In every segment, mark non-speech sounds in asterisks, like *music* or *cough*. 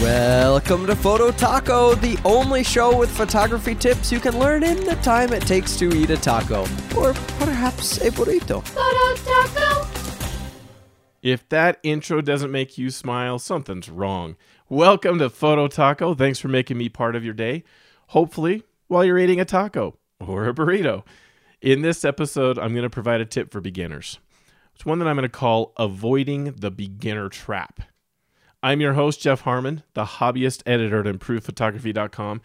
Welcome to Photo Taco, the only show with photography tips you can learn in the time it takes to eat a taco, or perhaps a burrito. Photo Taco! If that intro doesn't make you smile, something's wrong. Welcome to Photo Taco. Thanks for making me part of your day. Hopefully, while you're eating a taco or a burrito. In this episode, I'm going to provide a tip for beginners. It's one that I'm going to call Avoiding the Beginner Trap. I'm your host, Jeff Harmon, the hobbyist editor at ImprovePhotography.com.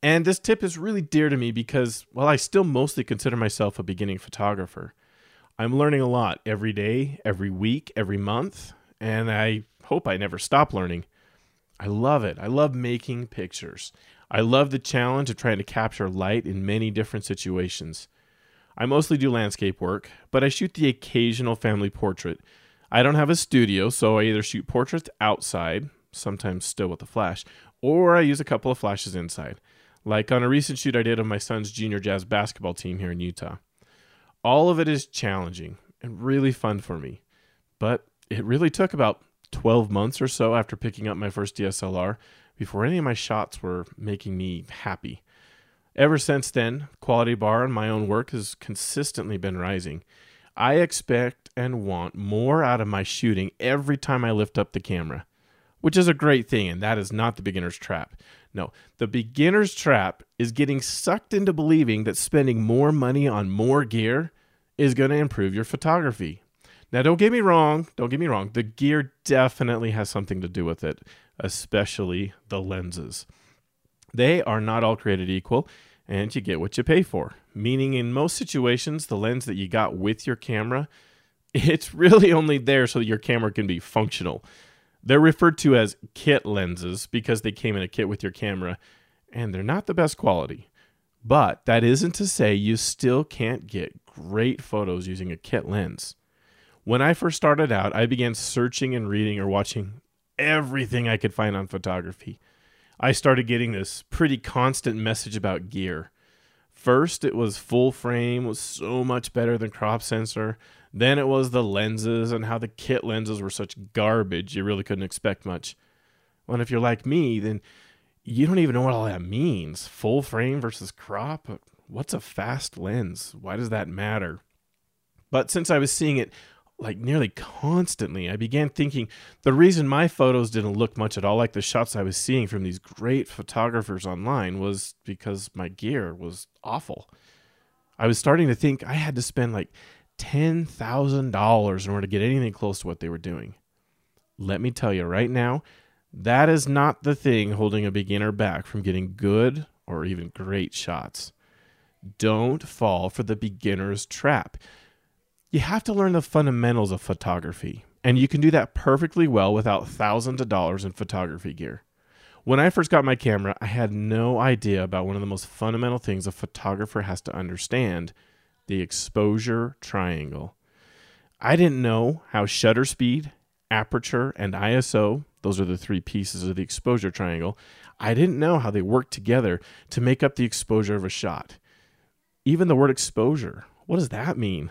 And this tip is really dear to me because, well, I still mostly consider myself a beginning photographer. I'm learning a lot every day, every week, every month, and I hope I never stop learning. I love it. I love making pictures. I love the challenge of trying to capture light in many different situations. I mostly do landscape work, but I shoot the occasional family portrait I don't have a studio, so I either shoot portraits outside, sometimes still with a flash, or I use a couple of flashes inside, like on a recent shoot I did of my son's junior jazz basketball team here in Utah. All of it is challenging and really fun for me, but it really took about 12 months or so after picking up my first DSLR before any of my shots were making me happy. Ever since then, quality bar on my own work has consistently been rising. I expect and want more out of my shooting every time I lift up the camera, which is a great thing, and that is not the beginner's trap. No, the beginner's trap is getting sucked into believing that spending more money on more gear is going to improve your photography. Now, don't get me wrong, don't get me wrong, the gear definitely has something to do with it, especially the lenses. They are not all created equal, and you get what you pay for. Meaning, in most situations, the lens that you got with your camera, *laughs* it's really only there so that your camera can be functional. They're referred to as kit lenses because they came in a kit with your camera, and they're not the best quality. But that isn't to say you still can't get great photos using a kit lens. When I first started out, I began searching and reading or watching everything I could find on photography. I started getting this pretty constant message about gear. First, it was full frame was so much better than crop sensor. Then it was the lenses and how the kit lenses were such garbage you really couldn't expect much. Well, if you're like me, then you don't even know what all that means. Full frame versus crop? What's a fast lens? Why does that matter? But since I was seeing it like nearly constantly, I began thinking the reason my photos didn't look much at all like the shots I was seeing from these great photographers online was because my gear was awful. I was starting to think I had to spend like $10,000 in order to get anything close to what they were doing. Let me tell you right now, that is not the thing holding a beginner back from getting good or even great shots. Don't fall for the beginner's trap you have to learn the fundamentals of photography, and you can do that perfectly well without thousands of dollars in photography gear. When I first got my camera, I had no idea about one of the most fundamental things a photographer has to understand the exposure triangle. I didn't know how shutter speed, aperture, and ISO, those are the three pieces of the exposure triangle, I didn't know how they work together to make up the exposure of a shot. Even the word exposure, what does that mean?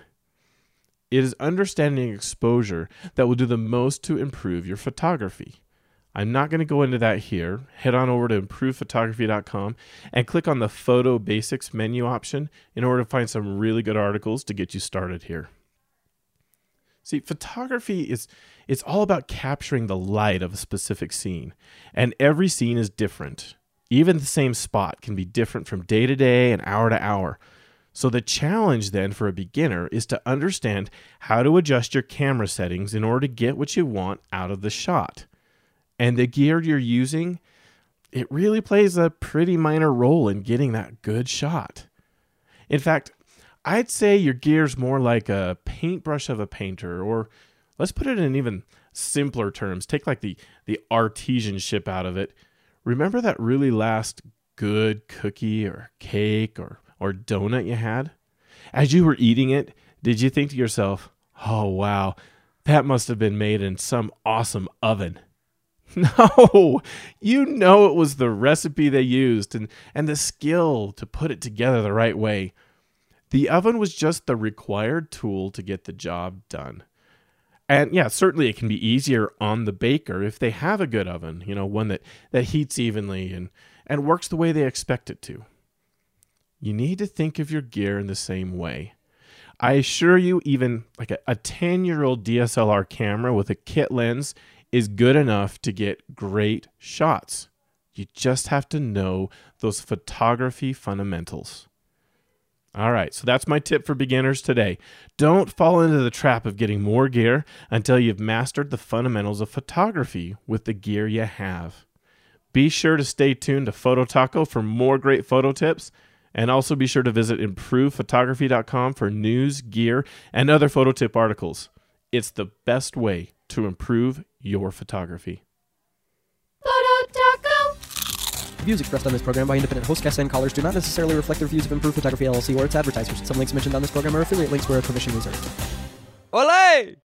It is understanding exposure that will do the most to improve your photography. I'm not going to go into that here. Head on over to improvephotography.com and click on the Photo Basics menu option in order to find some really good articles to get you started here. See, photography is it's all about capturing the light of a specific scene, and every scene is different. Even the same spot can be different from day to day and hour to hour. So, the challenge then for a beginner is to understand how to adjust your camera settings in order to get what you want out of the shot. And the gear you're using, it really plays a pretty minor role in getting that good shot. In fact, I'd say your gear's more like a paintbrush of a painter, or let's put it in even simpler terms. Take like the, the artisanship out of it. Remember that really last good cookie or cake or or donut you had? As you were eating it, did you think to yourself, oh, wow, that must have been made in some awesome oven? *laughs* No, you know it was the recipe they used and, and the skill to put it together the right way. The oven was just the required tool to get the job done. And yeah, certainly it can be easier on the baker if they have a good oven, you know, one that, that heats evenly and, and works the way they expect it to. You need to think of your gear in the same way. I assure you, even like a 10 year old DSLR camera with a kit lens is good enough to get great shots. You just have to know those photography fundamentals. All right, so that's my tip for beginners today. Don't fall into the trap of getting more gear until you've mastered the fundamentals of photography with the gear you have. Be sure to stay tuned to Photo Taco for more great photo tips, and also be sure to visit improvephotography.com for news, gear, and other photo tip articles. It's the best way to improve your photography. Photo Taco. The views expressed on this program by independent host guests and callers do not necessarily reflect the views of Improve Photography LLC or its advertisers. Some links mentioned on this program are affiliate links where a permission reserved. Olay!